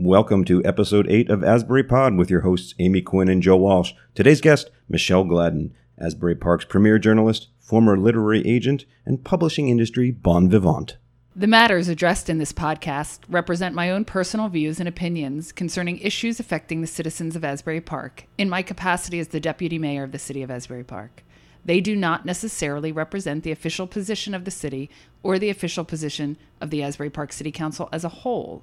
Welcome to episode 8 of Asbury Pod with your hosts Amy Quinn and Joe Walsh. Today's guest, Michelle Gladden, Asbury Park's premier journalist, former literary agent, and publishing industry bon vivant. The matters addressed in this podcast represent my own personal views and opinions concerning issues affecting the citizens of Asbury Park in my capacity as the deputy mayor of the city of Asbury Park. They do not necessarily represent the official position of the city or the official position of the Asbury Park City Council as a whole.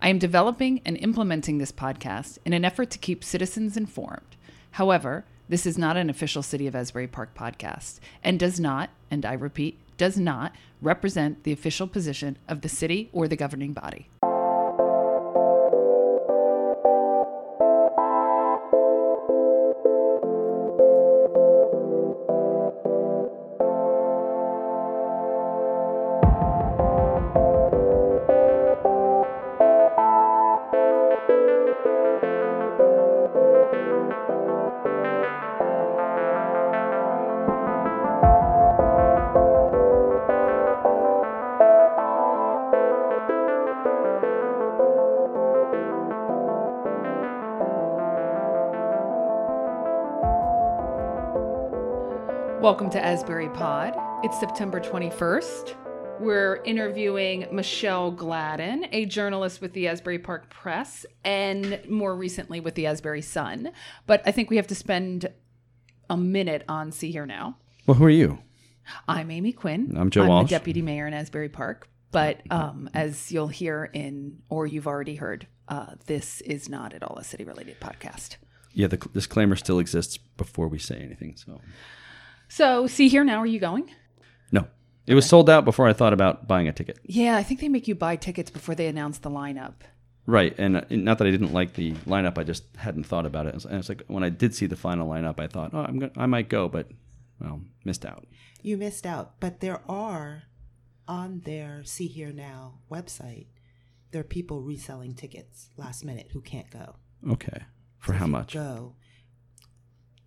I am developing and implementing this podcast in an effort to keep citizens informed. However, this is not an official City of Asbury Park podcast and does not, and I repeat, does not represent the official position of the city or the governing body. Welcome to Asbury Pod. It's September 21st. We're interviewing Michelle Gladden, a journalist with the Asbury Park Press and more recently with the Asbury Sun. But I think we have to spend a minute on Sea.Hear.Now. Well, who are you? I'm Amy Quinn. I'm Joe I'm Walsh. the deputy mayor in Asbury Park. But um, as you'll hear in, or you've already heard, uh, this is not at all a city related podcast. Yeah, the disclaimer still exists before we say anything. So, So, Sea.Hear.Now, are you going? no, it was sold out before I thought about buying a ticket. Yeah, I think they make you buy tickets before they announce the lineup. Right, and uh, not that I didn't like the lineup, I just hadn't thought about it. And it's like when I did see the final lineup, I thought, oh, I'm gonna, I might go, but well, missed out. You missed out, but there are on their Sea.Hear.Now website, there are people reselling tickets last minute who can't go. Okay, for So how if you much? Go.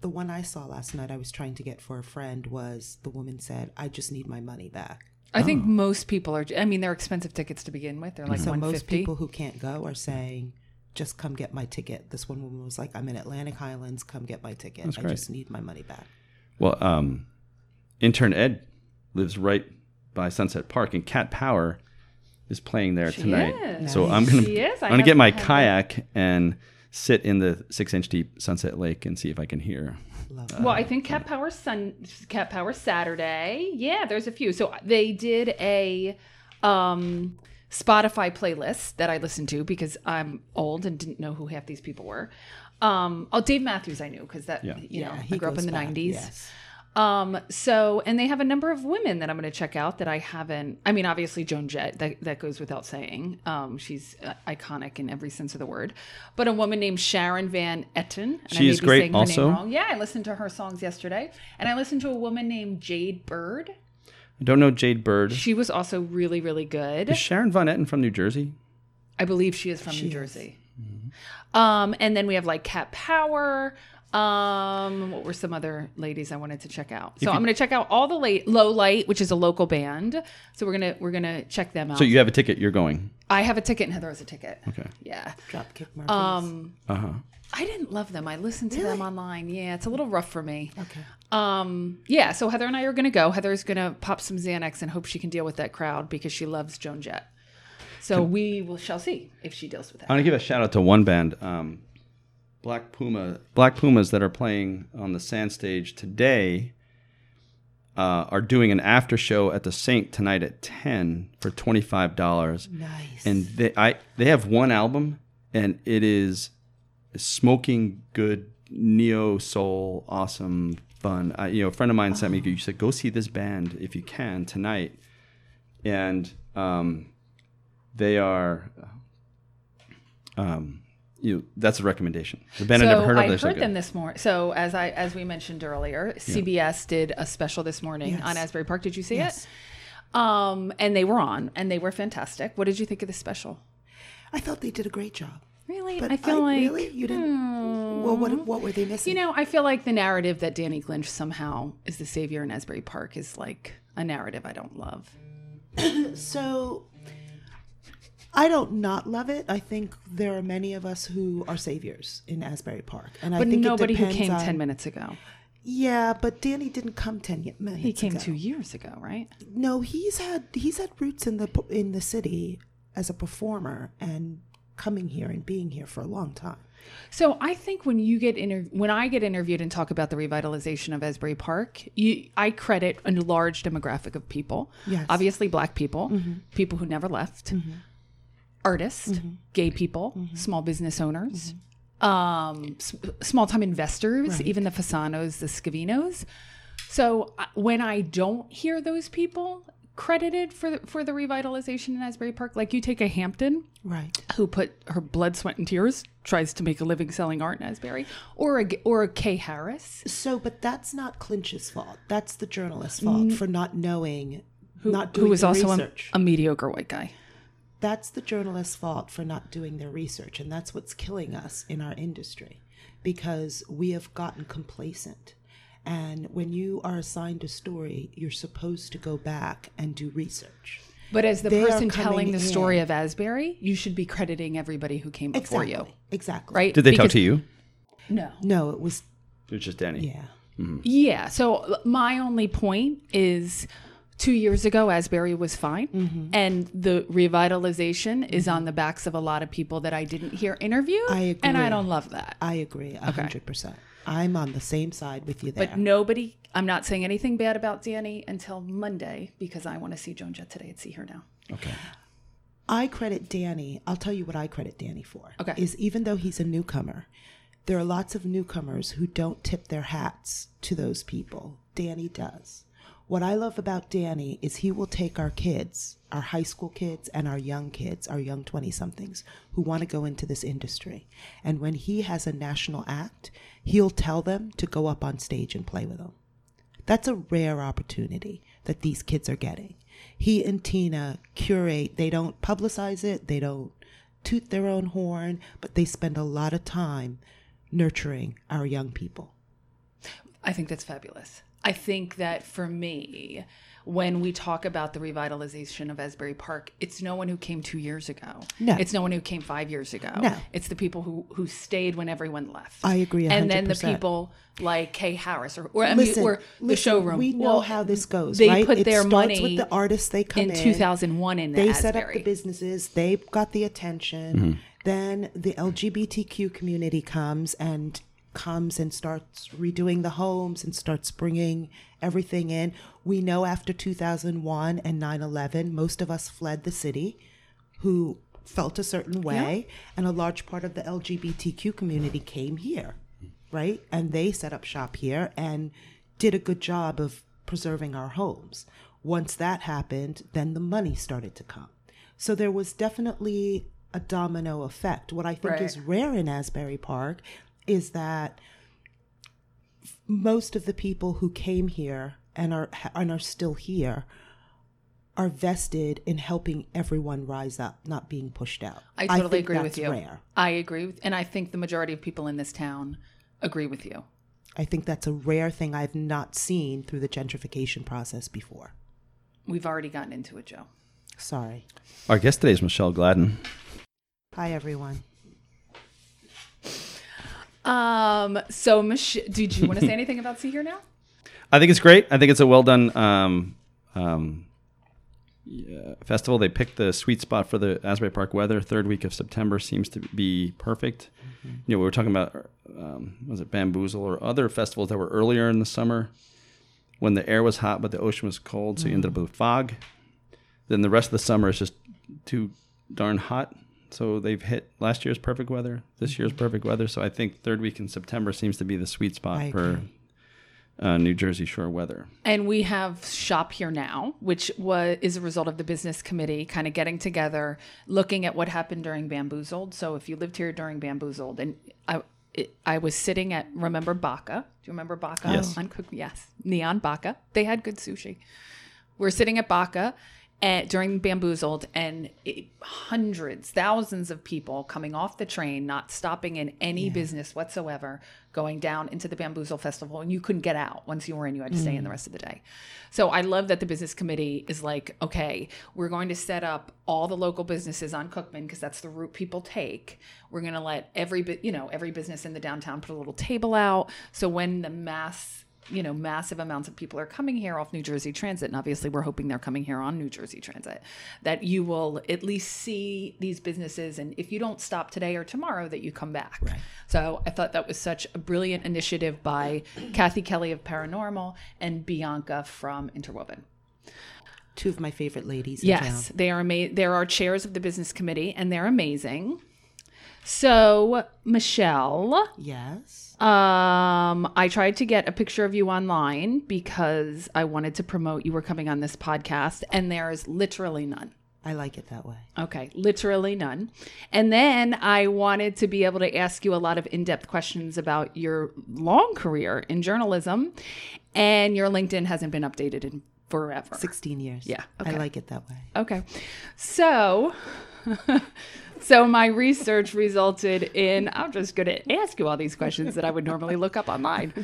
The one I saw last night, I was trying to get for a friend, was the woman said, "I just need my money back." I Oh. think most people are. I mean, they're expensive tickets to begin with. They're like so one most people who can't go are saying, "Just come get my ticket." This one woman was like, "I'm in Atlantic Highlands. Come get my ticket. That's I great. just need my money back." Well, um, intern Ed lives right by Sunset Park, and Cat Power is playing there She tonight. is. So I'm gonna I I'm gonna get my haven't kayak and sit in the six inch deep Sunset Lake and see if I can hear. Love Well, I think Cat Power Sun, Cat Power Saturday. Yeah, there's a few. So they did a um, Spotify playlist that I listened to because I'm old and didn't know who half these people were. Um, oh, Dave Matthews, I knew because that Yeah. you know Yeah, I he grew up in the back, '90s. yes. Um, so, and they have a number of women that I'm going to check out that I haven't. I mean, obviously Joan Jett, that, that goes without saying. Um, she's uh, iconic in every sense of the word. But a woman named Sharon Van Etten. And I She may is be great also. Name wrong. Yeah, I listened to her songs yesterday, and I listened to a woman named Jade Bird. I don't know Jade Bird. She was also really, really good. Is Sharon Van Etten from New Jersey? I believe she is from New She is. Jersey. Um, and then we have like Cat Power. Um, what were some other ladies I wanted to check out? So I'm going to check out all the late Low Light, which is a local band. So we're gonna we're gonna check them out. So you have a ticket. You're going. I have a ticket and Heather has a ticket. Okay. Yeah. Dropkick Murphys. Um, Uh huh. I didn't love them. I listened to them online. Yeah, it's a little rough for me. okay. Um, yeah. So Heather and I are gonna go. Heather's gonna pop some Xanax and hope she can deal with that crowd because she loves Joan Jett. So we will shall see if she deals with that. I want to give a shout out to one band, um, Black Puma. Black Pumas that are playing on the Sand Stage today uh, are doing an after show at the Saint tonight at ten for twenty five dollars. Nice. And they I they have one album, and it is smoking good neo soul, awesome fun. I, you know, a friend of mine sent me. You said go see this band if you can tonight, and um, they are. Um, you know, that's a recommendation. The band so I never heard of. I They're so heard good. them this morning. So as I as we mentioned earlier, CBS did a special this morning Yes. on Asbury Park. Did you see Yes. it? Um, and they were on, and they were fantastic. What did you think of the special? I thought they did a great job. Really, But I feel like really you didn't. Well, what what were they missing? you know, I feel like the narrative that Danny Clinch somehow is the savior in Asbury Park is like a narrative I don't love. so I don't not love it. I think there are many of us who are saviors in Asbury Park, and I think nobody who came on, 10 minutes ago. Yeah, but Danny didn't come ten minutes. He came ago. two years ago, right? No, he's had he's had roots in the in the city as a performer and coming here and being here for a long time. So I think when you get inter- when I get interviewed and talk about the revitalization of Asbury Park, you, I credit a large demographic of people. Yes. Obviously, black people, mm-hmm. people who never left, mm-hmm. Artists, mm-hmm. gay people, mm-hmm. small business owners, mm-hmm. um, s- small time investors, even the Fasanos, the Scavinos. So when I don't hear those people credited for the, for the revitalization in Asbury Park, like you take a Hampton, Right. who put her blood, sweat, and tears, tries to make a living selling art in Asbury, or a or a Kay Harris, So, but that's not Clinch's fault. That's the journalist's fault for not knowing, not doing research. who was also a, a mediocre white guy. That's the journalist's fault for not doing their research, and that's what's killing us in our industry, because we have gotten complacent. And when you are assigned a story, you're supposed to go back and do research. But as the They person telling the story in. of Asbury, you should be crediting everybody who came before Exactly. you, Exactly. right? Did they talk to you? No. No, it was It was just Danny. yeah. Mm-hmm. Yeah. So my only point is two years ago, Asbury was fine. Mm-hmm. And the revitalization is on the backs of a lot of people that I didn't hear interviewed. I agree. And I don't love that. I agree a hundred percent. I'm on the same side with you there. But nobody, I'm not saying anything bad about Danny until Monday because I want to see Joan Jett today and see her now. Okay. I credit Danny. I'll tell you what I credit Danny for. Okay. Is even though he's a newcomer, there are lots of newcomers who don't tip their hats to those people. Danny does. What I love about Danny is he will take our kids, our high school kids, and our young kids, our young 20 somethings who want to go into this industry. And when he has a national act, he'll tell them to go up on stage and play with them. That's a rare opportunity that these kids are getting. He and Tina curate, they don't publicize it, they don't toot their own horn, but they spend a lot of time nurturing our young people. I think that's fabulous. I think that for me, when we talk about the revitalization of Asbury Park, it's no one who came two years ago. No. It's no one who came five years ago. No. It's the people who, who stayed when everyone left. I agree And then the people like Kay Harris or, or, I mean, or the listen, showroom. We know Well, how this goes. They right? put it their starts money with the artists they come in in. 2001 in the They set up the businesses. They got the attention. Mm-hmm. Then the LGBTQ community comes and comes and starts redoing the homes and starts bringing everything in. We know after 2001 and 9/11, most of us fled the city, who felt a certain way, and a large part of the LGBTQ community came here, right? And they set up shop here and did a good job of preserving our homes. Once that happened, then the money started to come. So there was definitely a domino effect. What I think Right. is rare in Asbury Park is that most of the people who came here and are and are still here are vested in helping everyone rise up, not being pushed out. I totally think agree with you. Rare. I agree with, and I think the majority of people in this town agree with you. I think that's a rare thing I've not seen through the gentrification process before. We've already gotten into it, Joe. Sorry. Our guest today is Michelle Gladden. Hi, everyone. Um. So, Mich- did you want to say anything about Sea.Hear.Now? I think it's great. I think it's a well done um, um, yeah, festival. They picked the sweet spot for the Asbury Park weather. Third week of September seems to be perfect. You know, we were talking about um, was it Bamboozle or other festivals that were earlier in the summer when the air was hot but the ocean was cold, so you ended up with fog. Then the rest of the summer is just too darn hot. So they've hit last year's perfect weather, this year's perfect weather. So I think third week in September seems to be the sweet spot I for uh, New Jersey shore weather. And we have Shop Here Now, which was is a result of the business committee kind of getting together, looking at what happened during Bamboozled. So if you lived here during Bamboozled, and I it, I was sitting at remember Baca. Do you remember Baca? Yes. On Cook, yes, Neon Baca. They had good sushi. We're sitting at Baca, at, during Bamboozled, and it, hundreds, thousands of people coming off the train, not stopping in any business whatsoever, going down into the Bamboozle Festival, and you couldn't get out. Once you were in, you had to stay in the mm. rest of the day. So I love that the business committee is like, okay, we're going to set up all the local businesses on Cookman because that's the route people take. We're going to let every you know, every business in the downtown put a little table out. So when the mass you know, massive amounts of people are coming here off New Jersey Transit, and obviously we're hoping they're coming here on New Jersey Transit, that you will at least see these businesses, and if you don't stop today or tomorrow, that you come back. Right. So I thought that was such a brilliant initiative by Kathy Kelly of Paranormal and Bianca from Interwoven. Two of my favorite ladies. In Yes, town. they are amazing. There are chairs of the business committee, and they're amazing. So, Michelle, Yes. Um, I tried to get a picture of you online because I wanted to promote you were coming on this podcast, and there is literally none. I like it that way. Okay, literally none. And then I wanted to be able to ask you a lot of in depth questions about your long career in journalism, and your LinkedIn hasn't been updated in forever. 16 years. Yeah, I like it that way. Okay. So so my research resulted in I'm just going to ask you all these questions that I would normally look up online.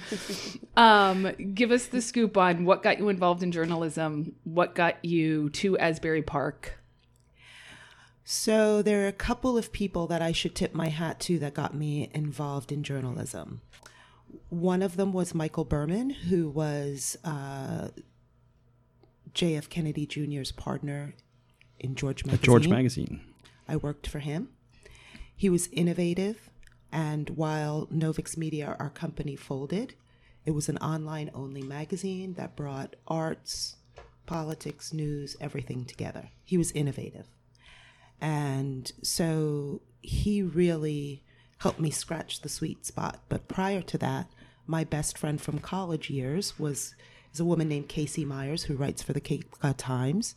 Um, give us the scoop on what got you involved in journalism, what got you to Asbury Park. So there are a couple of people that I should tip my hat to that got me involved in journalism. One of them was Michael Berman, who was uh, J.F. Kennedy Jr.'s partner in George Magazine. George Magazine. I worked for him. He was innovative, and while Novix Media, our company, folded, it was an online only magazine that brought arts, politics, news, everything together. He was innovative. And so he really helped me scratch the sweet spot. But prior to that, my best friend from college years was is a woman named Casey Myers who writes for the Cape Cod uh, Times.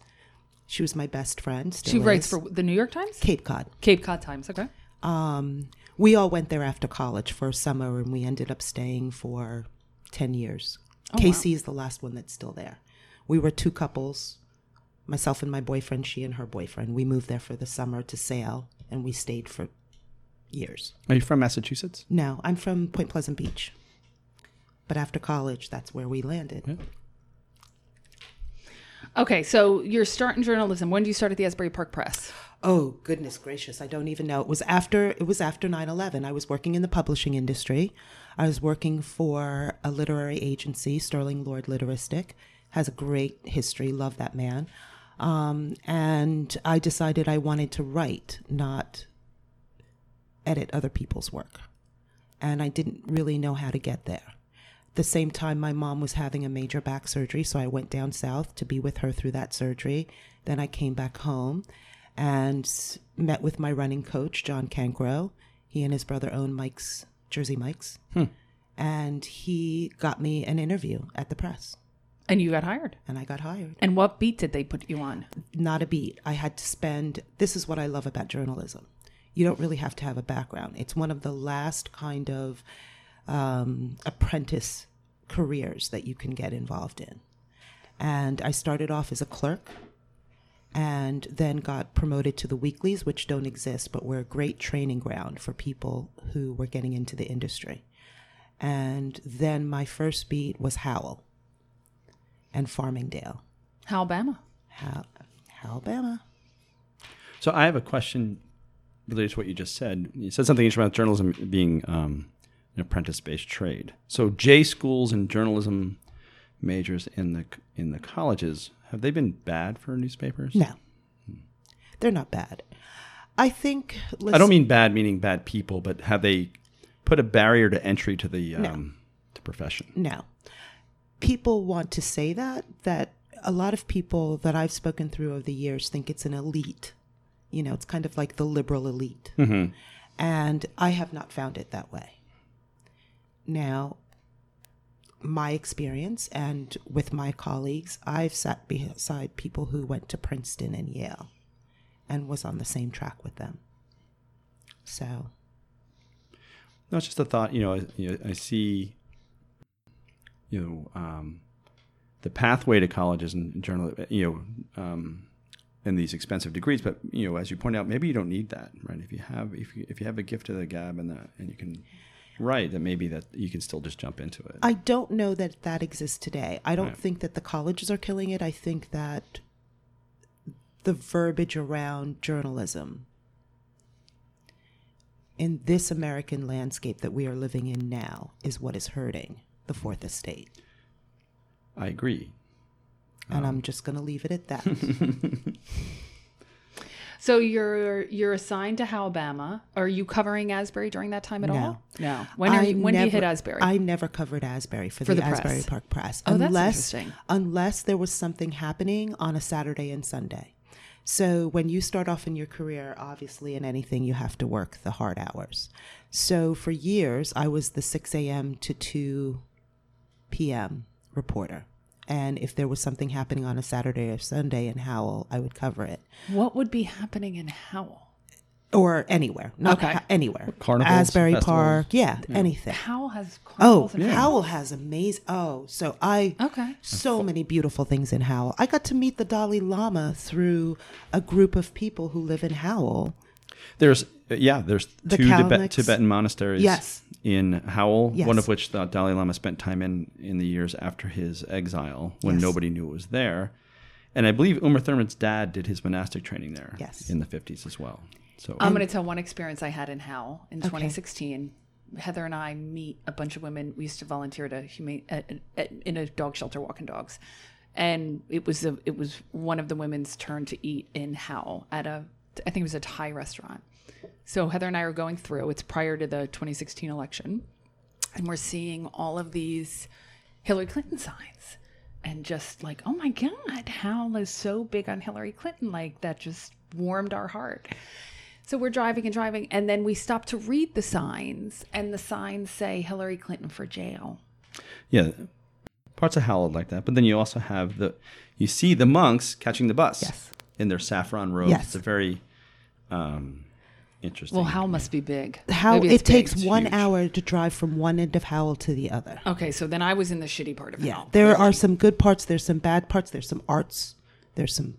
She was my best friend. She still writes for the New York Times? Cape Cod. Cape Cod Times, okay. Um, we all went there after college for a summer, and we ended up staying for ten years. Casey is the last one that's still there. We were two couples, myself and my boyfriend, she and her boyfriend. We moved there for the summer to sail, and we stayed for years. Are you from Massachusetts? No, I'm from Point Pleasant Beach, but after college, that's where we landed. Okay, so you're starting journalism. When do you start at the Asbury Park Press? Oh goodness gracious, I don't even know. It was after it was after 9/11. I was working in the publishing industry. I was working for a literary agency, Sterling Lord Literistic. Has a great history. Love that man. Um, and I decided I wanted to write, not edit other people's work. And I didn't really know how to get there. The same time, my mom was having a major back surgery, so I went down south to be with her through that surgery. Then I came back home and met with my running coach, John Cancro. He and his brother own Mike's, Jersey Mike's. Hmm. And he got me an interview at the press, And you got hired. and I got hired. And what beat did they put you on? Not a beat. I had to spend, this is what I love about journalism. You don't really have to have a background. It's one of the last kind of um, apprentice careers that you can get involved in. And I started off as a clerk and then got promoted to the weeklies, which don't exist, but were a great training ground for people who were getting into the industry. And then my first beat was Howell and Farmingdale. Alabama. How, Alabama. So I have a question related to what you just said. You said something interesting about journalism being um, an apprentice-based trade. So J schools and journalism majors in the in the colleges have they been bad for newspapers? No, they're not bad. I think. I don't mean bad meaning bad people, but have they put a barrier to entry to the um, to profession? No. People want to say that, that a lot of people that I've spoken through over the years think it's an elite. You know, it's kind of like the liberal elite. And I have not found it that way. Now, my experience and with my colleagues, I've sat beside people who went to Princeton and Yale and was on the same track with them. So, No, it's just a thought. You know, I, you know, I see, you know, um, the pathway to colleges and journal. You know, um, and these expensive degrees. But you know, as you point out, maybe you don't need that, right? If you have if you, if you have a gift of the gab and that and you can write, that maybe that you can still just jump into it. I don't know that that exists today. I don't Right. think that the colleges are killing it. I think that the verbiage around journalism in this American landscape that we are living in now is what is hurting the fourth estate. I agree. And I'm um, just going to leave it at that. So you're you're assigned to Alabama. Are you covering Asbury during that time at No. all? No. When are you, when do you hit Asbury? I never covered Asbury for, For the, the. Asbury Park Press. Oh, that's unless, interesting. Unless there was something happening on a Saturday and Sunday. So when you start off in your career, obviously in anything, you have to work the hard hours. So for years, I was the 6 a.m. to 2 p.m. reporter. And if there was something happening on a Saturday or Sunday in Howell, I would cover it. what would be happening in Howell? Or anywhere, not Okay. ha- anywhere. Carnivals, Asbury festivals. Park, yeah, anything. Howell has Oh, carnivals and Howell has amazing. Oh, so I Okay. so many beautiful things in Howell. I got to meet the Dalai Lama through a group of people who live in Howell. There's yeah, there's The two Tibet, Tibetan monasteries Yes. in Howell, Yes. one of which the Dalai Lama spent time in in the years after his exile when Yes. nobody knew it was there. And I believe Uma Thurman's dad did his monastic training there Yes. in the 50s as well. So I'm going to tell one experience I had in Howell in 2016. Heather and I meet a bunch of women. We used to volunteer at a humane at, at, in a dog shelter, walking dogs, and it was a, it was one of the women's turn to eat in Howell at a I think it was a Thai restaurant. So Heather and I are going through. It's prior to the 2016 election, and we're seeing all of these Hillary Clinton signs, and just like, oh my God, Howell is so big on Hillary Clinton. Like that just warmed our heart. So we're driving and driving, and then we stop to read the signs, and the signs say Hillary Clinton for jail. yeah, parts of Howell like that. But then you also have the you see the monks catching the bus Yes. In their saffron robes. Yes. It's a very um, interesting. Well, Howell must be big. How it it's big. takes one hour to drive from one end of Howell to the other. Okay, so then I was in the shitty part of Yeah, Howell. there are some good parts. There's some bad parts. There's some arts. There's some.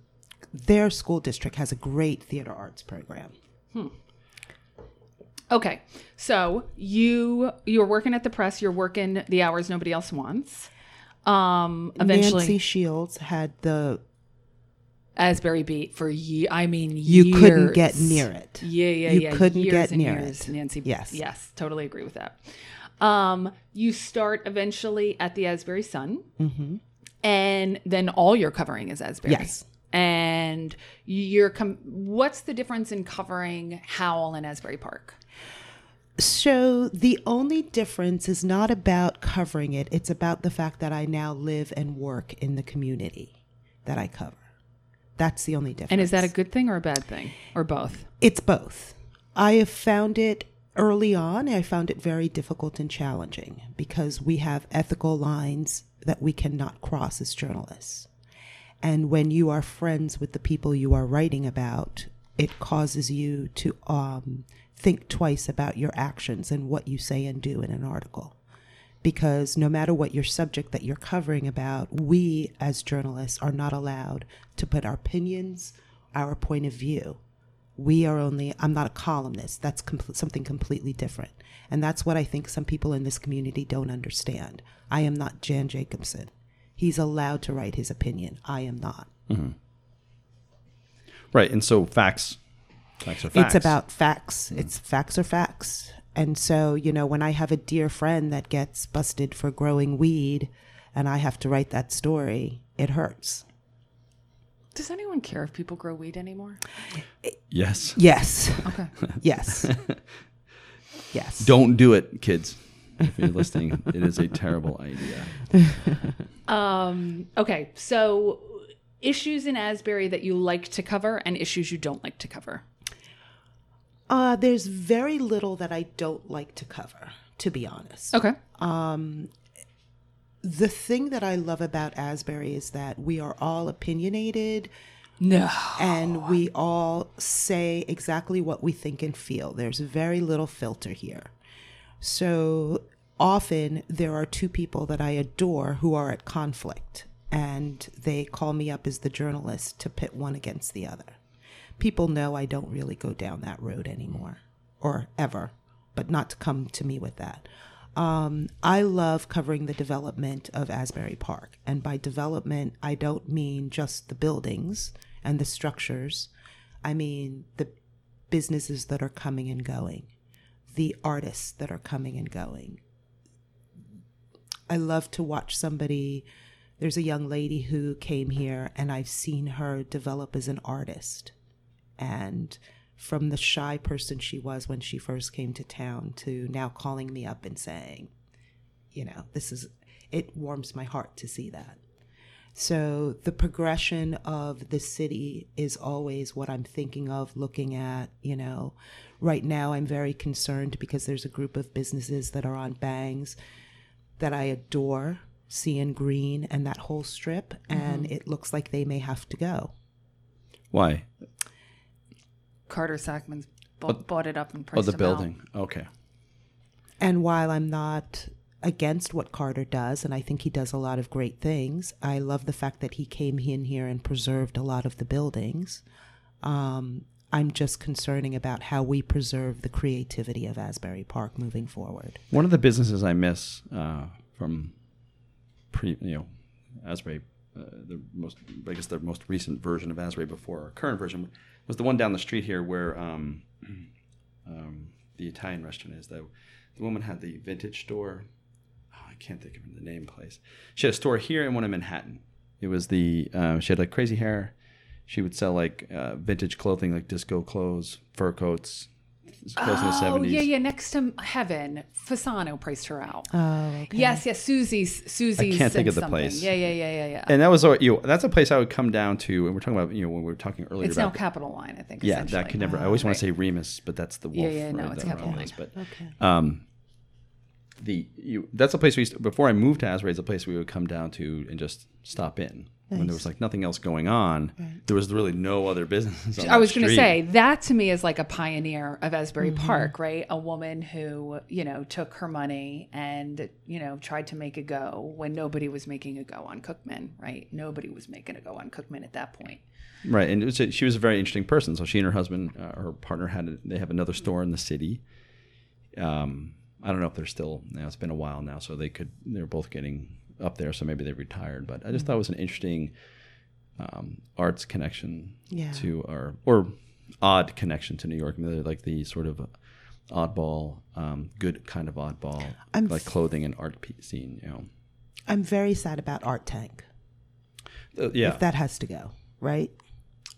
Their school district has a great theater arts program. Hmm. Okay, so you you're working at the press. You're working the hours nobody else wants. Um, eventually, Nancy Shields had the. Asbury Beat for ye- I mean, You couldn't get near it. Yeah, yeah, You yeah. You couldn't years get near years, it. Nancy. Yes. yes, totally agree with that. Um, you start eventually at the Asbury Sun, and then all you're covering is Asbury. Mm-hmm. Yes. And you're com- what's the difference in covering Howell and Asbury Park? So the only difference is not about covering it, it's about the fact that I now live and work in the community that I cover. That's the only difference. And is that a good thing or a bad thing, or both? It's both. I have found it early on, I found it very difficult and challenging because we have ethical lines that we cannot cross as journalists. And when you are friends with the people you are writing about, it causes you to um, think twice about your actions and what you say and do in an article. Because no matter what your subject that you're covering about, we as journalists are not allowed to put our opinions, our point of view. We are only, I'm not a columnist. That's com- something completely different. And that's what I think some people in this community don't understand. I am not Jan Jacobson. He's allowed to write his opinion. I am not. Mm-hmm. right, and so facts, facts are facts. It's about facts. It's facts are facts. And so, you know, when I have a dear friend that gets busted for growing weed and I have to write that story, it hurts. Does anyone care if people grow weed anymore? yes. Yes. Okay. Yes. yes. Don't do it, kids. If you're listening, it is a terrible idea. Um, okay, so issues in Asbury that you like to cover and issues you don't like to cover. Uh, there's very little that I don't like to cover, to be honest. Okay. The thing that I love about Asbury is that we are all opinionated No. and we all say exactly what we think and feel. There's very little filter here. So often there are two people that I adore who are at conflict. and they call me up as the journalist to pit one against the other. People know I don't really go down that road anymore, or ever, but not to come to me with that. Um, I love covering the development of Asbury Park. And by development, I don't mean just the buildings and the structures, I mean the businesses that are coming and going, the artists that are coming and going. I love to watch somebody. There's a young lady who came here, and I've seen her develop as an artist. And from the shy person she was when she first came to town to now calling me up and saying, you know, this is, it warms my heart to see that. So the progression of the city is always what I'm thinking of looking at, you know. Right now I'm very concerned because there's a group of businesses that are on bangs that I adore, Sea Green and that whole strip, and mm-hmm. it looks like they may have to go. Why? Carter Sackman's b- bought it up and Oh, the them out. building. Okay. And while I'm not against what Carter does, and I think he does a lot of great things, I love the fact that he came in here and preserved a lot of the buildings. Um, I'm just concerning about how we preserve the creativity of Asbury Park moving forward. One of the businesses I miss uh, from pre, you know, Asbury, uh, the most, I guess the most recent version of Asbury before our current version was the one down the street here where um, um, the Italian restaurant is. Though the woman had the vintage store. Oh, I can't think of the name place. She had a store here and one in Manhattan. It was the uh, she had like crazy hair. She would sell like uh, vintage clothing, like disco clothes, fur coats, clothes in the Oh, seventies. yeah, yeah. Next to Heaven, Fasano priced her out. Oh, okay. Yes, yes. Susie's. Susie's. I can't think and of the something. place. Yeah, yeah, yeah, yeah, yeah. and that was you know that's a place I would come down to, and we're talking about you know when we were talking earlier it's now about Capitoline, I think. yeah that could never I always want to say Remus, but that's the wolf. Yeah, yeah, no, right, it's Capital Remus, Line. But Okay. um, the you that's a place we used to, before I moved to Asbury. It's a place we would come down to and just stop in when there was like nothing else going on. There was really no other business. on I was going to say that to me is like a pioneer of Asbury Mm-hmm. Park, right? A woman who, you know, took her money and, you know, tried to make a go when nobody was making a go on Cookman, right? Nobody was making a go on Cookman at that point. Right, and it was a, she was a very interesting person. So she and her husband, uh, her partner, had a, they have another store in the city. Um, I don't know if they're still. You know, it's been a while now, so they could. They're both getting up there, so maybe they retired. But I just thought it was an interesting um, arts connection Yeah. to our or odd connection to New York. I mean, they're like the sort of oddball, um, good kind of oddball, I'm like clothing and art pe- scene. You know, I'm very sad about Art Tank. Uh, yeah, If that has to go, right?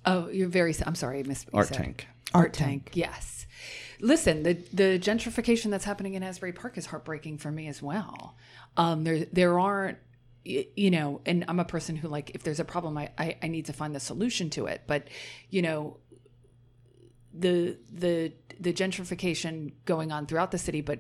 Oh, you're very, I'm sorry, I missed what you art said. tank. Art Tank, yes. Listen, the the gentrification that's happening in Asbury Park is heartbreaking for me as well. Um, there there aren't, you know, and I'm a person who like if there's a problem, I, I I need to find the solution to it. But you know, the the the gentrification going on throughout the city, but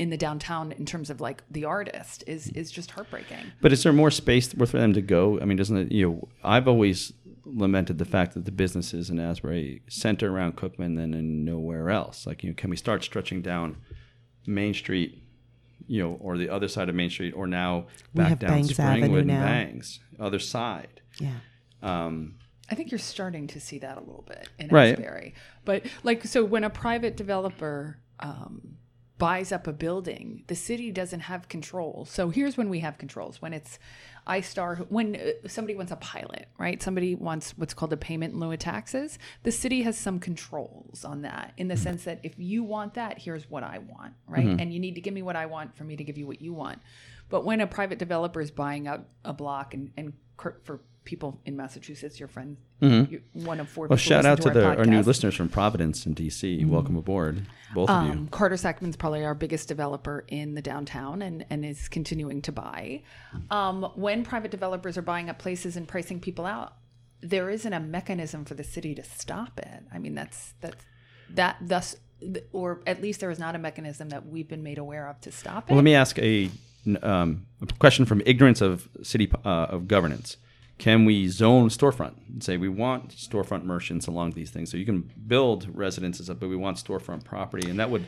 in the downtown in terms of like the artist is is just heartbreaking. But is there more space for them to go? I mean, doesn't it? You know, I've always lamented the fact that the businesses in Asbury center around Cookman than in nowhere else. Like, you know, can we start stretching down Main Street, you know, or the other side of Main Street, or now We back have down Bangs Springwood Avenue and now. Bangs, other side. Yeah. Um, I think you're starting to see that a little bit in Right. Asbury. But like, so when a private developer um, buys up a building, the city doesn't have control. So here's when we have controls: when it's iStar, when uh, somebody wants a pilot, right? Somebody wants what's called a payment in lieu of taxes. The city has some controls on that, in the sense that if you want that, here's what I want, right? And you need to give me what I want for me to give you what you want. But when a private developer is buying out a block, and and for people in Massachusetts, your friend, you're one of four. well, shout out to our the, our new listeners from Providence and DC. Welcome aboard, both of you. Um, Carter Sackman's probably our biggest developer in the downtown and, and is continuing to buy. Um, when private developers are buying up places and pricing people out, there isn't a mechanism for the city to stop it. I mean, that's that's that thus, or at least there is not a mechanism that we've been made aware of to stop it. Well, let me ask a, um, a question from ignorance of city uh, of governance. Can we zone storefront and say we want storefront merchants along these things? So you can build residences, up, but we want storefront property, and that would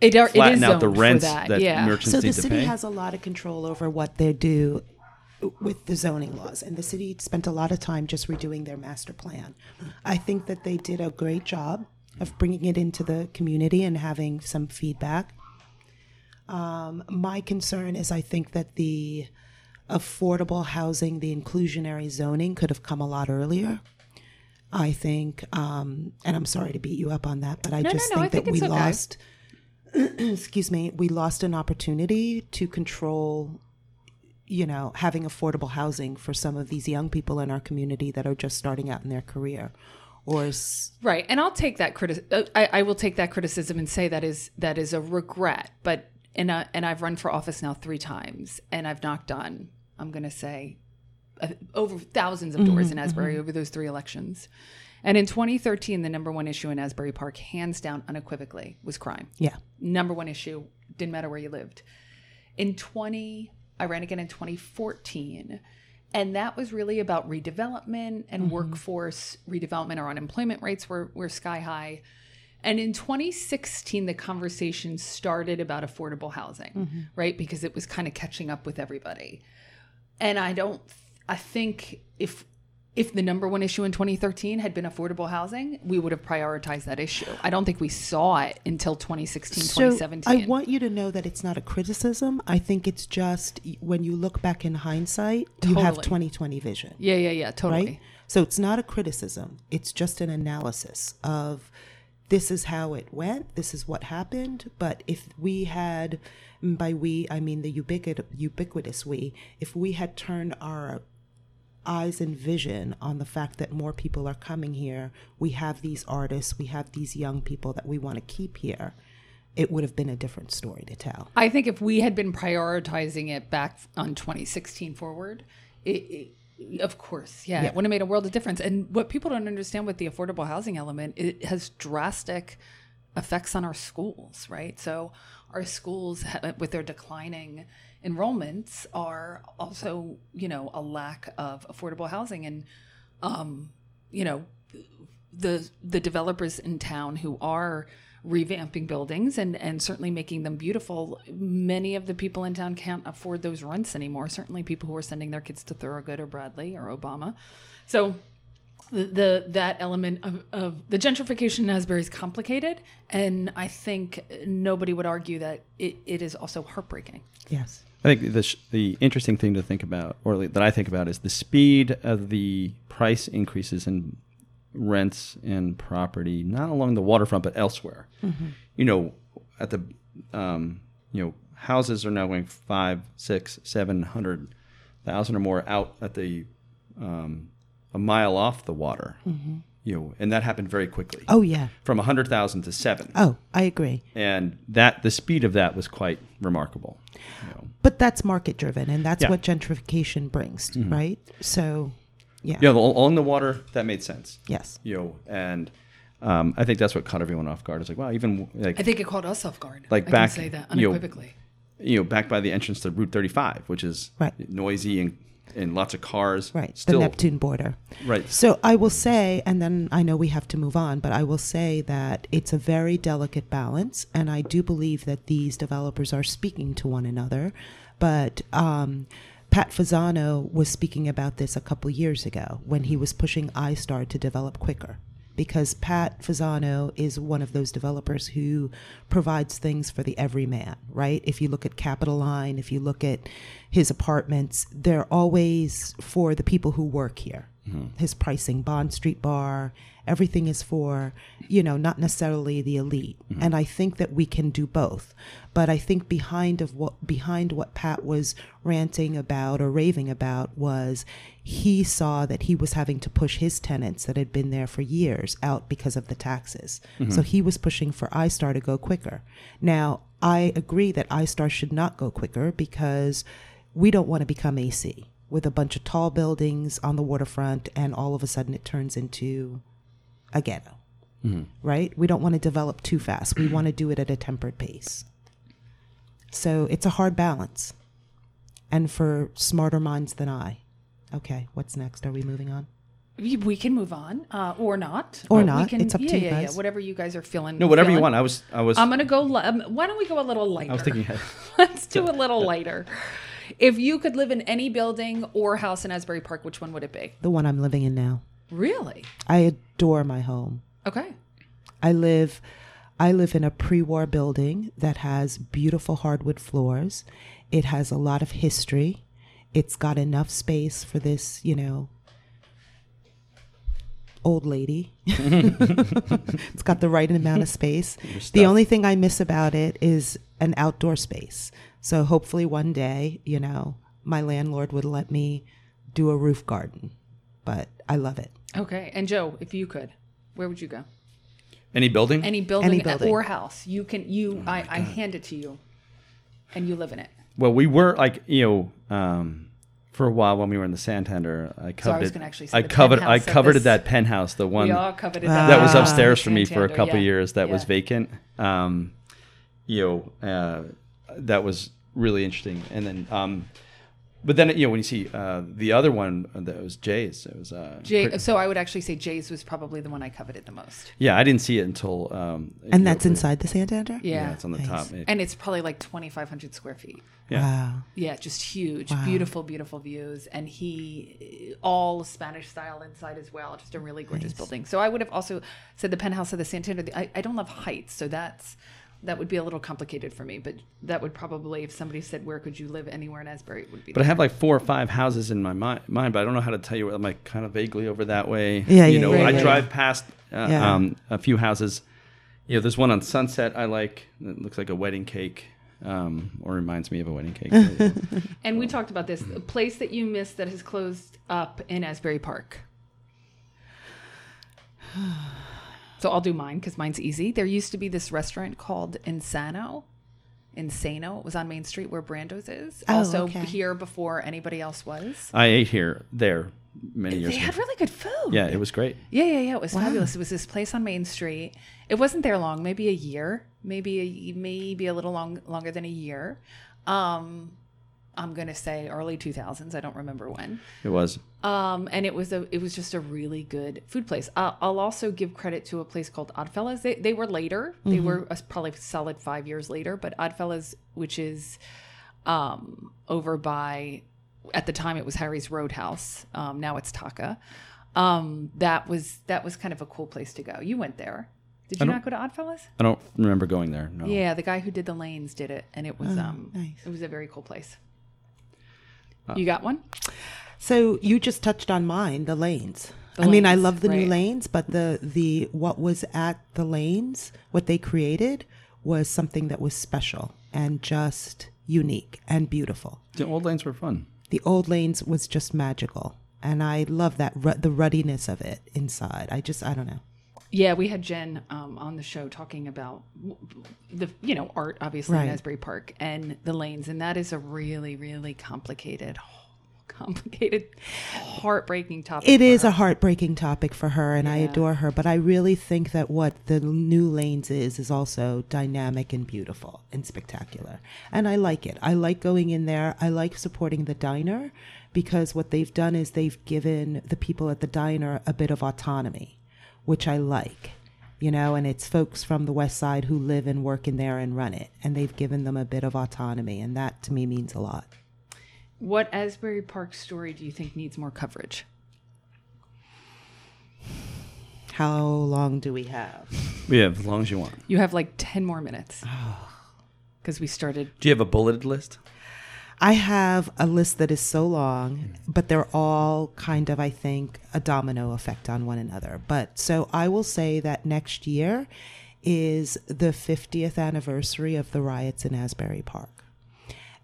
it, are- flatten is out the zoned rents that. that yeah. merchants So need the to city pay. has a lot of control over what they do with the zoning laws, and the city spent a lot of time just redoing their master plan. I think that they did a great job of bringing it into the community and having some feedback. Um, my concern is I think that the affordable housing, the inclusionary zoning could have come a lot earlier. I think, um, and I'm sorry to beat you up on that, but I No, no, just no, I think that think we okay. lost, excuse me, we lost an opportunity to control, you know, having affordable housing for some of these young people in our community that are just starting out in their career. Or, s- Right, and I'll take that criti- uh, I, I will take that criticism and say that is that is a regret. But and uh, and I've run for office now three times, and I've knocked on. I'm going to say uh, over thousands of doors in Asbury over those three elections. And in 2013, the number one issue in Asbury Park, hands down, unequivocally, was crime. yeah, Number one issue, didn't matter where you lived. In 20, I ran again in 2014. And that was really about redevelopment and workforce redevelopment. Our unemployment rates were, were sky high. And in 2016, the conversation started about affordable housing, mm-hmm. right? Because it was kind of catching up with everybody. And I don't, I think if if the number one issue in 2013 had been affordable housing, we would have prioritized that issue. I don't think we saw it until 2016, So 2017. I want you to know that it's not a criticism. I think it's just when you look back in hindsight, you have 2020 vision. yeah, yeah, yeah, totally. right? So it's not a criticism. It's just an analysis of this is how it went. This is what happened. But if we had, by we I mean the ubiquitous, ubiquitous we, if we had turned our eyes and vision on the fact that more people are coming here, we have these artists, we have these young people that we want to keep here. It would have been a different story to tell. I think if we had been prioritizing it back on 2016 forward, it, it, of course, yeah, Yeah. it would have made a world of difference. And what people don't understand with the affordable housing element, it has drastic effects on our schools, right? So our schools, with their declining enrollments, are also, you know, a lack of affordable housing, and um, you know, the the developers in town who are revamping buildings and and certainly making them beautiful. Many of the people in town can't afford those rents anymore. Certainly people who are sending their kids to Thurgood or bradley or obama. So the, the that element of, of the gentrification in asbury is complicated and i think nobody would argue that it, it is also heartbreaking. Yes. I think the sh- the interesting thing to think about, or that I think about, is the speed of the price increases in rents and property, not along the waterfront but elsewhere. You know, at the um, you know houses are now going five, six, seven hundred thousand or more out at the um, a mile off the water. You know, and that happened very quickly. Oh yeah. From a hundred thousand to seven, Oh, I agree. and that the speed of that was quite remarkable. You know. But that's market driven, and that's Yeah. what gentrification brings, right? So, yeah. Yeah, al- along the water, that made sense. Yes. You know, and um, I think that's what caught everyone off guard. It's like, wow, even like i think it caught us off guard Like i back, can say that you know, you know, back by the entrance to Route 35, which is Right. noisy and, and lots of cars. Right. Still, the Neptune border. right. So I will say, and then I know we have to move on, but I will say that it's a very delicate balance, and I do believe that these developers are speaking to one another. But um, Pat Fasano was speaking about this a couple years ago when he was pushing iStar to develop quicker. Because Pat Fasano is one of those developers who provides things for the everyman, right? If you look at Capitoline, if you look at his apartments, they're always for the people who work here Mm-hmm. his pricing bond street bar everything is for you know not necessarily the elite. Mm-hmm. And i think that we can do both. But i think behind of what behind what pat was ranting about or raving about was he saw that he was having to push his tenants that had been there for years out because of the taxes. Mm-hmm. So he was pushing for istar to go quicker. Now i agree that istar should not go quicker because we don't want to become ac with a bunch of tall buildings on the waterfront, and all of a sudden it turns into a ghetto. Right? We don't want to develop too fast. We want to do it at a tempered pace. So it's a hard balance. And for smarter minds than I. Okay, what's next? Are we moving on? We, we can move on, uh, or not, Or We not. can- It's up to yeah, you yeah, guys. Yeah, whatever you guys are feeling. No, whatever you want. I was, I was, I'm gonna go. Li- um, why don't we go a little lighter? I was thinking. Let's do a little lighter. If you could live in any building or house in Asbury Park, which one would it be? The one I'm living in now. Really? I adore my home. Okay. I live I live in a pre-war building that has beautiful hardwood floors. It has a lot of history. It's got enough space for this, you know, old lady. it's got the right amount of space. The only thing I miss about it is an outdoor space. So hopefully one day, you know, my landlord would let me do a roof garden. But I love it. Okay. And Joe, if you could, where would you go? Any building? Any building, Any building. or house. You can you I, I hand it to you and you live in it. well, we were like you know, um, for a while when we were in the Santander, I covered. was gonna actually say I covered. I penthouse at covered this- that penthouse, the one we all coveted Ah. that was uh, upstairs for me for a couple yeah. years that was vacant. Um, you know, uh, that was really interesting. And then, um, but then you know when you see uh, the other one that was Jay's, it was uh, Jay, pretty- so I would actually say Jay's was probably the one I coveted the most. yeah, I didn't see it until um, you And know, that's inside the Santander? Yeah. Yeah, it's on the Nice. top. It- and it's probably like 2,500 square feet. yeah. Wow. Yeah, just huge, Wow. beautiful, beautiful views, and he all Spanish style inside as well. Just a really gorgeous Nice. building. So I would have also said the penthouse of the Santander. I, I don't love heights, so that's that would be a little complicated for me. But that would probably, if somebody said where could you live anywhere in Asbury, it would be. But I have like four or five houses in my mi- mind, but I don't know how to tell you. I'm like kind of vaguely over that way. Yeah, you yeah, know, yeah, I yeah. drive past uh, Yeah. um, a few houses. You know, there's one on Sunset I like. It looks like a wedding cake, um, or reminds me of a wedding cake. and we talked about this. A place that you missed that has closed up in Asbury Park. So I'll do mine because mine's easy. There used to be this restaurant called Insano. Insano. It was on Main Street where Brando's is. Oh, also okay. here before anybody else was. I ate here there many years. They years had ago. really good food. Yeah, it was great. Yeah, yeah, yeah. It was fabulous. It was this place on Main Street. It wasn't there long, maybe a year, maybe a, maybe a little long longer than a year. Um, I'm gonna say early 2000s. I don't remember when. It was. Um, and it was a it was just a really good food place. Uh, I'll also give credit to a place called Oddfellas. They they were later. They were a, probably solid five years later. But Oddfellas, which is um, over by at the time it was Harry's Roadhouse. Um, now it's Taka. Um, that was that was kind of a cool place to go. You went there. Did you don't- go to Oddfellas? I don't remember going there. No. Yeah, the guy who did the lanes did it, and it was um, nice. it was a very cool place. you got one? So you just touched on mine, the lanes. The I mean, I love the new lanes, but the the what was at the lanes, what they created was something that was special and just unique and beautiful. The old lanes were fun. The old lanes was just magical, and I love that ru- the ruddiness of it inside. I just I don't know. Yeah, we had Jen um, on the show talking about the you know art, obviously in Right. Asbury Park and the lanes, and that is a really really complicated, complicated, heartbreaking topic. It is her. a heartbreaking topic for her, and I adore her. But I really think that what the new lanes is is also dynamic and beautiful and spectacular, and I like it. I like going in there. I like supporting the diner because what they've done is they've given the people at the diner a bit of autonomy, which I like. You know, and it's folks from the West Side who live and work in there and run it, and they've given them a bit of autonomy, and that to me means a lot. What Asbury Park story do you think needs more coverage? How long do we have? We have as long as you want. You have like ten more minutes oh. because we started. Do you have a bulleted list? I have a list that is so long, hmm. but they're all kind of, I think, a domino effect on one another. But so I will say that next year is the 50th anniversary of the riots in Asbury Park.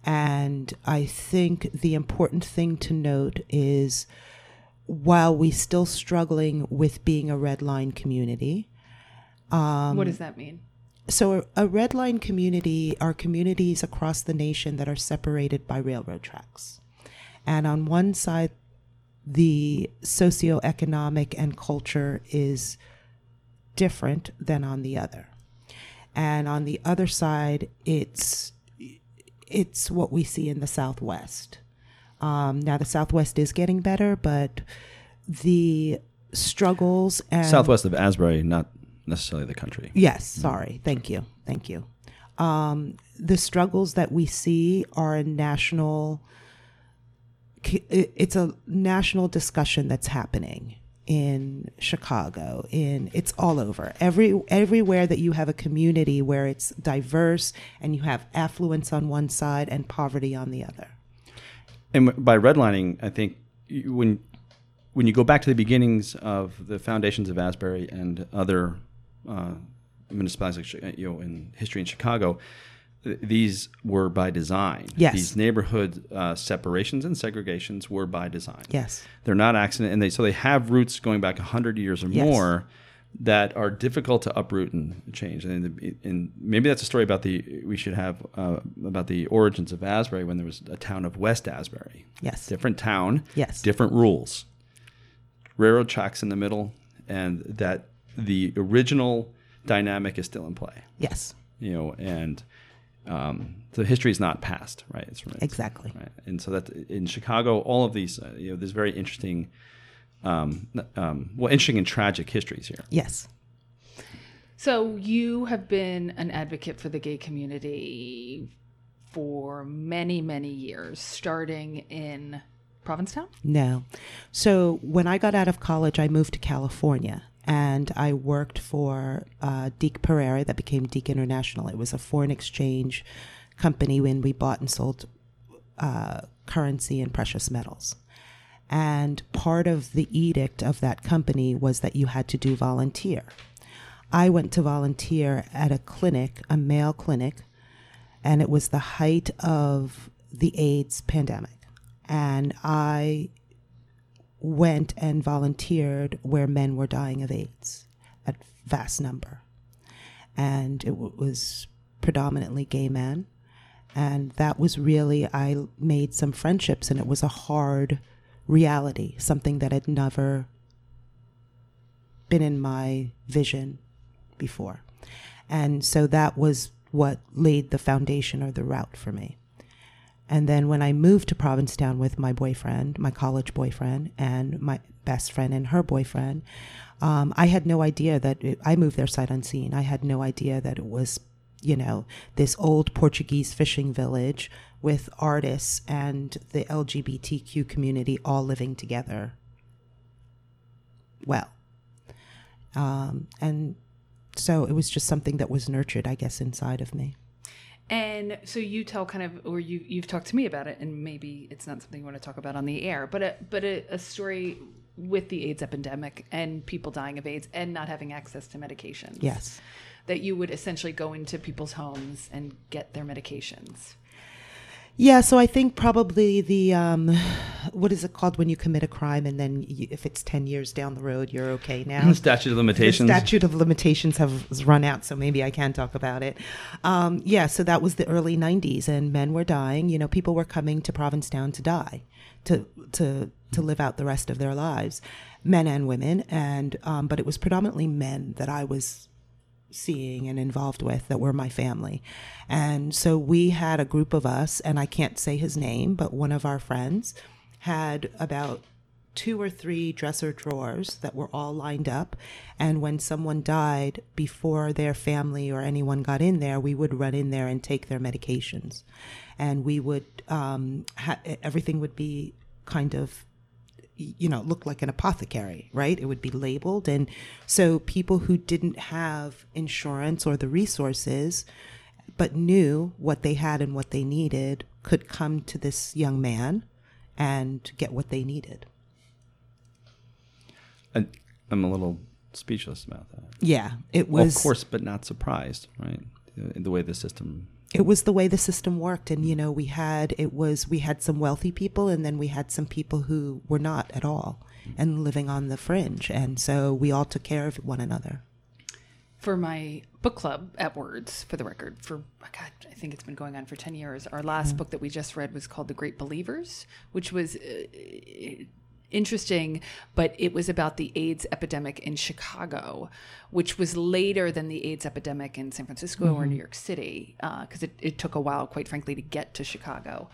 And I think the important thing to note is while we still struggling with being a red line community, Um, what does that mean? so a, a red line community are communities across the nation that are separated by railroad tracks. And on one side, the socioeconomic and culture is different than on the other. And on the other side, it's it's what we see in the Southwest. Um, now the Southwest is getting better, but the struggles and Southwest of Asbury, not necessarily the country. Yes, sorry. Thank you. Thank you. Um, the struggles that we see are a national. It's a national discussion that's happening in Chicago, in it's all over. Every everywhere that you have a community where it's diverse and you have affluence on one side and poverty on the other. And by redlining, I think when when you go back to the beginnings of the foundations of Asbury and other uh, municipalities, you know, in history in Chicago, these were by design. Yes. These neighborhood uh, separations and segregations were by design. Yes. They're not accident, and they so they have roots going back hundred years or Yes. more that are difficult to uproot and change. And, and maybe that's a story about the we should have uh, about the origins of Asbury when there was a town of West Asbury. Yes. Different town. Yes. Different rules. Railroad tracks in the middle, and that the original dynamic is still in play Yes. you know, and um, so history is not past, right? It's, it's Exactly. right? And so that in Chicago, all of these, uh, you know, there's very interesting, um, um, well, interesting and tragic histories here. Yes. So you have been an advocate for the gay community for many, many years, starting in Provincetown. No. So when I got out of college, I moved to California and I worked for uh, Deak-Perera that became Deak International. It was a foreign exchange company when we bought and sold uh, currency and precious metals. And part of the edict of that company was that you had to do volunteer. I went to volunteer at a clinic, a male clinic, and it was the height of the AIDS pandemic. And I went and volunteered where men were dying of AIDS at vast number. And it w- was predominantly gay men. And that was really, I made some friendships, and it was a hard reality, something that had never been in my vision before. And so that was what laid the foundation or the route for me. And then when I moved to Provincetown with my boyfriend, my college boyfriend, and my best friend and her boyfriend, um, I had no idea that it, I moved there sight unseen. I had no idea that it was, you know, this old Portuguese fishing village with artists and the LGBTQ community all living together. Well, um, and so it was just something that was nurtured, I guess, inside of me. And so you tell kind of, or you you've talked to me about it, and maybe it's not something you want to talk about on the air, but a but a, a story with the AIDS epidemic and people dying of AIDS and not having access to medications. Yes. that you would essentially go into people's homes and get their medications. Yeah, so I think probably the um, what is it called when you commit a crime and then you, if it's ten years down the road, you're okay now. Statute of limitations. the statute of limitations have has run out, so maybe I can talk about it. Um, yeah, so that was the early '90s, and men were dying. You know, people were coming to Provincetown to die, to to to live out the rest of their lives, men and women. And um, but it was predominantly men that I was seeing and involved with that were my family. And so we had a group of us, and I can't say his name, but one of our friends had about two or three dresser drawers that were all lined up. And when someone died before their family or anyone got in there, we would run in there and take their medications. And we would, um, ha- everything would be kind of you know, look like an apothecary, right? It would be labeled. And so people who didn't have insurance or the resources, but knew what they had and what they needed, could come to this young man and get what they needed. I, I'm a little speechless about that. Yeah, it Well, was. of course, but not surprised, right? The, the way the system. It was the way the system worked. And you know we had it was we had some wealthy people and then we had some people who were not at all and living on the fringe. And so we all took care of one another. For my book club at Words, for the record, for God, I think it's been going on for ten years. Our last book that we just read was called The Great Believers, which was uh, interesting, but it was about the AIDS epidemic in Chicago, which was later than the AIDS epidemic in San Francisco or New York City, because it, it took a while, quite frankly, to get to Chicago.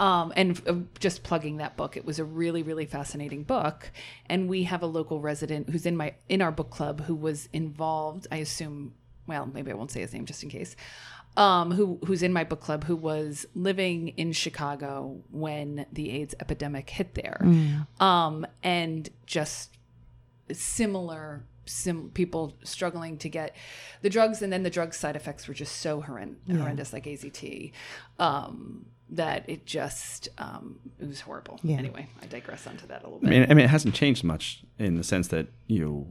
Um, and uh, just plugging that book, it was a really, really fascinating book. And we have a local resident who's in my in our book club who was involved. I assume, well, maybe I won't say his name just in case. um, who who's in my book club, who was living in Chicago when the AIDS epidemic hit there, um, and just similar sim- people struggling to get the drugs and then the drug side effects were just so horrend- horrendous like AZT um, that it just um, it was horrible Yeah. anyway I digress onto that a little I mean, I mean, it hasn't changed much in the sense that you know,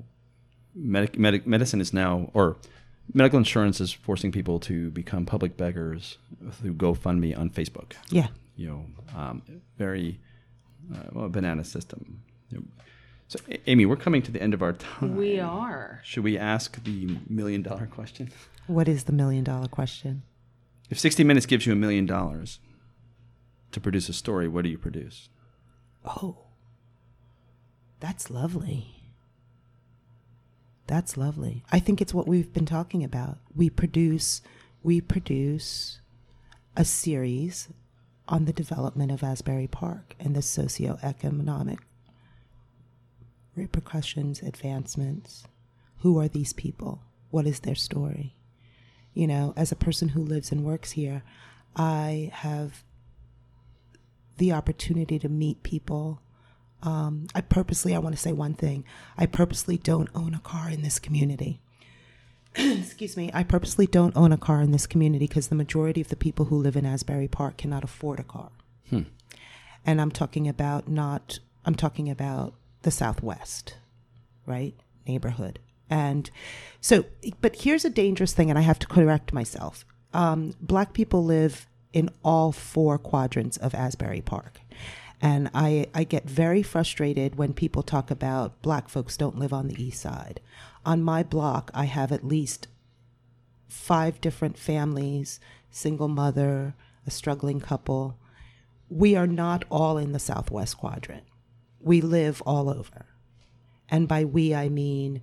medic, medic, medicine is now, or medical insurance is forcing people to become public beggars through GoFundMe on Facebook. Yeah. You know, um, very uh, well, banana system. You know, so, A- Amy, we're coming to the end of our time. we are Should we ask the million dollar question? What is the million dollar question? If 60 Minutes gives you a million dollars to produce a story, what do you produce? Oh, that's lovely. That's lovely. I think it's what we've been talking about. We produce, we produce a series on the development of Asbury Park and the socioeconomic repercussions, advancements. Who are these people? What is their story? You know, as a person who lives and works here, I have the opportunity to meet people. Um, I purposely, I want to say one thing. I purposely don't own a car in this community. Excuse me. I purposely don't own a car in this community because the majority of the people who live in Asbury Park cannot afford a car. And I'm talking about not, I'm talking about the Southwest, right? Neighborhood. And so, but here's a dangerous thing, and I have to correct myself. Um, black people live in all four quadrants of Asbury Park. And I, I get very frustrated when people talk about black folks don't live on the east side. On my block, I have at least five different families, single mother, a struggling couple. We are not all in the southwest quadrant. We live all over. And by we, I mean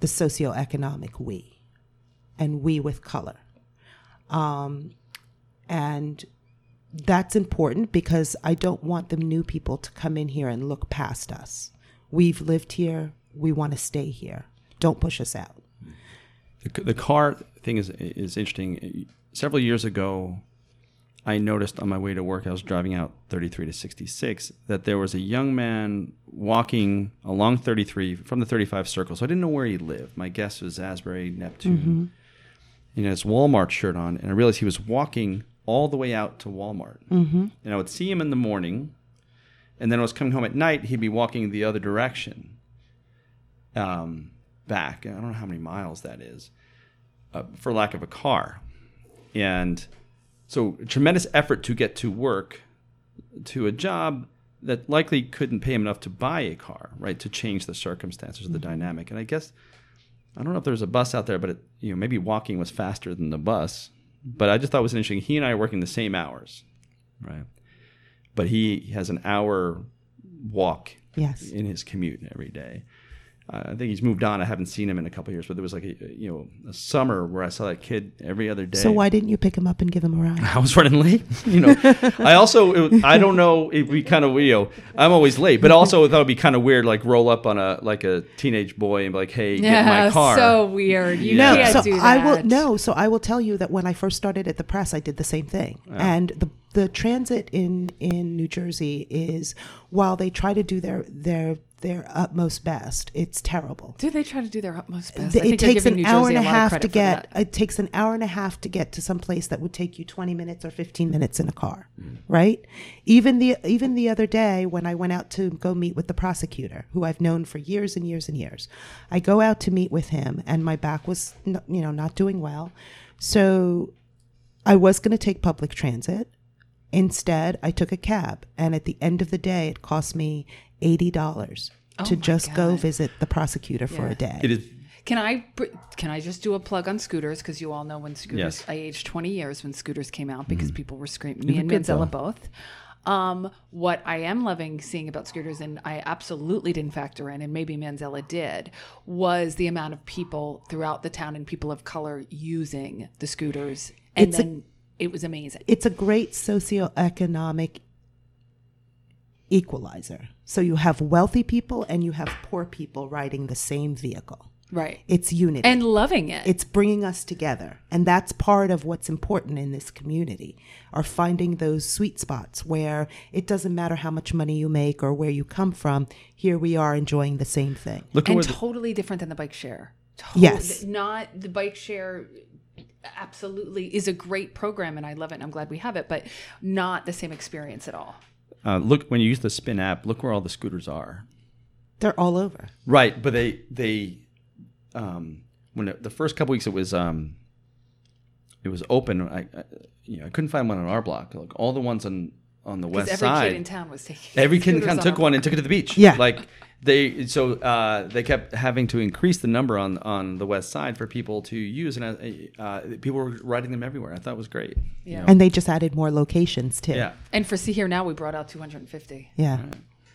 the socioeconomic we, and we with color. Um, and that's important because I don't want the new people to come in here and look past us. We've lived here, we want to stay here. Don't push us out. The, the car thing is is interesting. Several years ago, I noticed on my way to work, I was driving out 33 to 66, that there was a young man walking along 33 from the 35 circle. So I didn't know where he lived. My guess was Asbury, Neptune. Mm-hmm. He had his Walmart shirt on, and I realized he was walking all the way out to Walmart. Mm-hmm. And I would see him in the morning, and then I was coming home at night, he'd be walking the other direction um, back. I don't know how many miles that is, uh, for lack of a car. And so, tremendous effort to get to work, to a job that likely couldn't pay him enough to buy a car, right? To change the circumstances of the dynamic. And I guess I don't know if there's a bus out there, but it, you know maybe walking was faster than the bus. But I just thought it was interesting. He and I are working the same hours, right? But he has an hour walk Yes. in his commute every day. I think he's moved on. I haven't seen him in a couple of years, but there was like a you know a summer where I saw that kid every other day. So why didn't you pick him up and give him a ride? I was running late. You know, I also it I don't know if we kind of you know I'm always late, but also that would be kind of weird. Like roll up on a like a teenage boy and be like, hey, get in my car. so weird you No, can't so do that I will no. So I will tell you that when I first started at the press, I did the same thing. And the the transit in in New Jersey is while they try to do their their their utmost best, it's terrible. do they try to do their utmost best? Th- I think it takes an New hour Jersey and a half to get it takes an hour and a half to get to some place that would take you 20 minutes or 15 minutes in a car right? Even the even the other day when i went out to go meet with the prosecutor who i've known for years and years and years i go out to meet with him and my back was you know not doing well. So i was going to take public transit instead i took a cab and at the end of the day it cost me $80 to my just go visit the prosecutor for a day. It is Can I can I just do a plug on scooters? Because you all know when scooters Yes. I aged 20 years when scooters came out because people were screaming me and Manzella both. Um, what I am loving seeing about scooters, and I absolutely didn't factor in, and maybe Manzella did, was the amount of people throughout the town and people of color using the scooters, and It's a- then it was amazing. it's a great socioeconomic equalizer. So you have wealthy people and you have poor people riding the same vehicle. Right. It's unity. And loving it. it's bringing us together. And that's part of what's important in this community are finding those sweet spots where it doesn't matter how much money you make or where you come from. Here we are enjoying the same thing. Look and where the, totally different than the bike share. To- Yes. Not the bike share absolutely is a great program and I love it and I'm glad we have it, but not the same experience at all. uh, look when you use the spin app. Look where all the scooters are. They're all over. Right, but they they um, when it, the first couple weeks it was um, it was open. I, I you know I couldn't find one on our block. Like all the ones on on the Because west every side. kid in town was taking Every kid in town took a one block. and took it to the beach. Yeah. like they so uh, they kept having to increase the number on on the west side for people to use, and uh, uh, people were riding them everywhere. I thought it was great. you Yeah. know. And they just added more locations too. yeah. And for Sea.Hear.Now, we brought out 250. Yeah.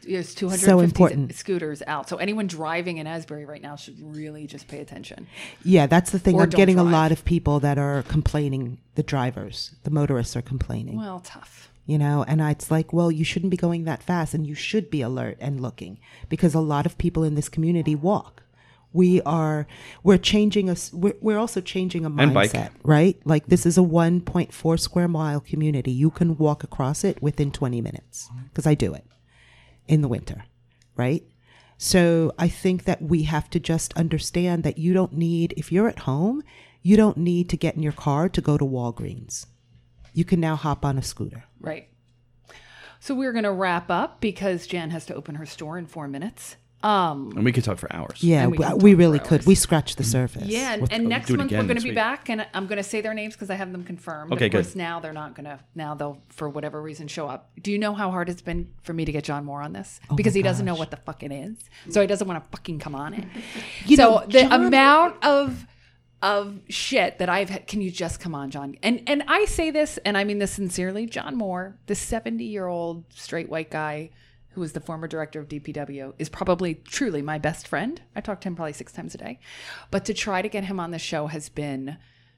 There's 250 So important. scooters out. So anyone driving in Asbury right now should really just pay attention. Yeah, that's the thing. Or I'm don't getting a lot of people that are complaining. The drivers, the motorists are complaining. Well, tough. You know and it's like well you shouldn't be going that fast and you should be alert and looking because a lot of people in this community walk. We are we're changing us we're, we're also changing a mindset right? Like this is a 1.4 square mile community. You can walk across it within 20 minutes because i do it in the winter right? So i think that we have to just understand that you don't need if you're at home you don't need to get in your car to go to walgreens. You can now hop on a scooter Right. So we're going to wrap up because Jan has to open her store in four minutes. Um, And we could talk for hours. Yeah, we we, we really could. We scratched the surface. yeah, and, We'll- and we'll next month we're going to be week. back, and I'm going to say their names because I have them confirmed. Okay, of course, good. now they're not going to. Now they'll, for whatever reason, show up. Do you know how hard it's been for me to get John Moore on this? because he doesn't know what the fuck it is, so he doesn't want to fucking come on it. You so know, the John- amount of of shit that I've had. Can you just come on, John? And and I say this, and I mean this sincerely. John Moore, the 70 year old straight white guy who was the former director of DPW, is probably truly my best friend. I talk to him probably six times a day, but to try to get him on the show has been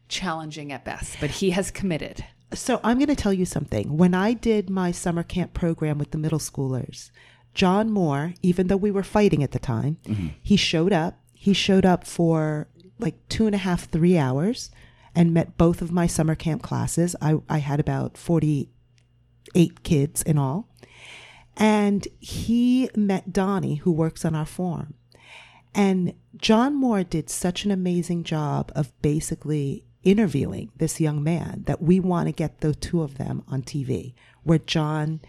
challenging at best. But he has committed. So I'm going to tell you something. When I did my summer camp program with the middle schoolers, John Moore, even though we were fighting at the time, mm-hmm. he showed up. He showed up for like two and a half, three hours and met both of my summer camp classes. I, I had about 48 kids in all. And he met Donnie, who works on our farm. And John Moore did such an amazing job of basically interviewing this young man that we want to get the two of them on TV. Where John,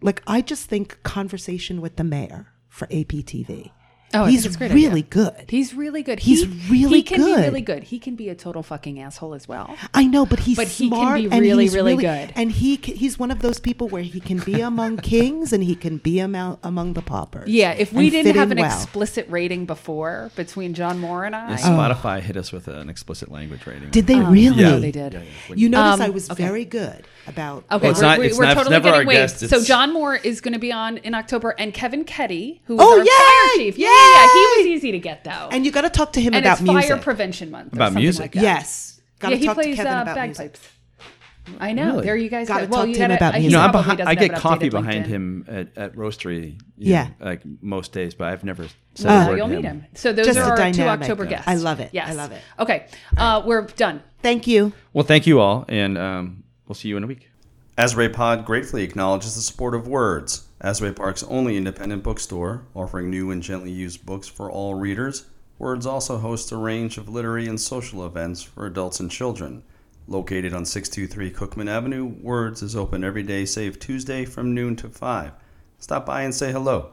like, I just think conversation with the mayor for APTV. Oh, he's think it's a great really idea. good. He's really good. He's he, really he can good. be really good. He can be a total fucking asshole as well. I know, but he's But he can smart be and really, really good. And he ca- he's one of those people where he can be among kings and he can be among among the paupers. Yeah, if we didn't have an well. explicit rating before between John Moore and I, And Spotify hit us with an explicit language rating. Did they really? Yeah. they did. Yeah, yeah. You notice Um, I was okay. very good about. Okay, Well, it's we're, not- it's we're not- it's totally never our getting waived. guest, So John Moore is going to be on in October, and Kevin Ketty, who is Oh, our yay! fire chief. Yeah, yeah, yeah, he was easy to get though. And you got to talk to him And about it's Fire. Prevention Month. About something music? Like that. yes, got yeah, to he talk plays to Kevin uh, about bagpipes. music. I know. Really? There you guys Gotta. Well, talk you to him gotta, about music. You know, I'm behind, doesn't I get coffee behind LinkedIn. him at, at Roastery. Yeah. know, like most days, but I've never said a Uh, word you'll to meet him. So those Just are a our two. October Yeah. guests. I love it. Yes. I love it. Okay, uh, we're done. Thank you. Well, thank you all, and um, we'll see you in a week. Asbury Pod gratefully acknowledges the support of Words, Asbury Park's only independent bookstore, offering new and gently used books for all readers. Words also hosts a range of literary and social events for adults and children. Located on 623 Cookman Avenue, Words is open every day save Tuesday from noon to 5. Stop by and say hello.